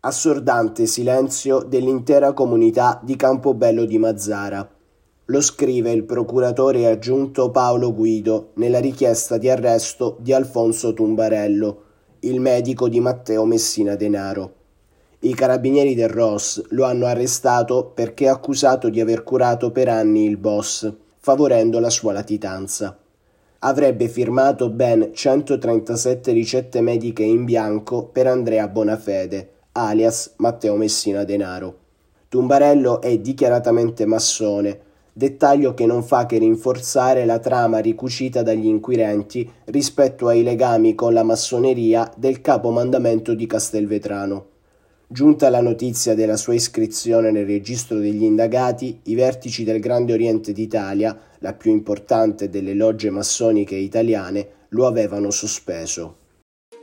Assordante silenzio dell'intera comunità di Campobello di Mazzara. Lo scrive il procuratore aggiunto Paolo Guido nella richiesta di arresto di Alfonso Tumbarello, il medico di Matteo Messina Denaro. I carabinieri del Ross lo hanno arrestato perché accusato di aver curato per anni il boss, favorendo la sua latitanza. Avrebbe firmato ben 137 ricette mediche in bianco per Andrea Bonafede, alias Matteo Messina Denaro. Tumbarello è dichiaratamente massone, dettaglio che non fa che rinforzare la trama ricucita dagli inquirenti rispetto ai legami con la massoneria del capomandamento di Castelvetrano. Giunta la notizia della sua iscrizione nel registro degli indagati, i vertici del Grande Oriente d'Italia, la più importante delle logge massoniche italiane, lo avevano sospeso.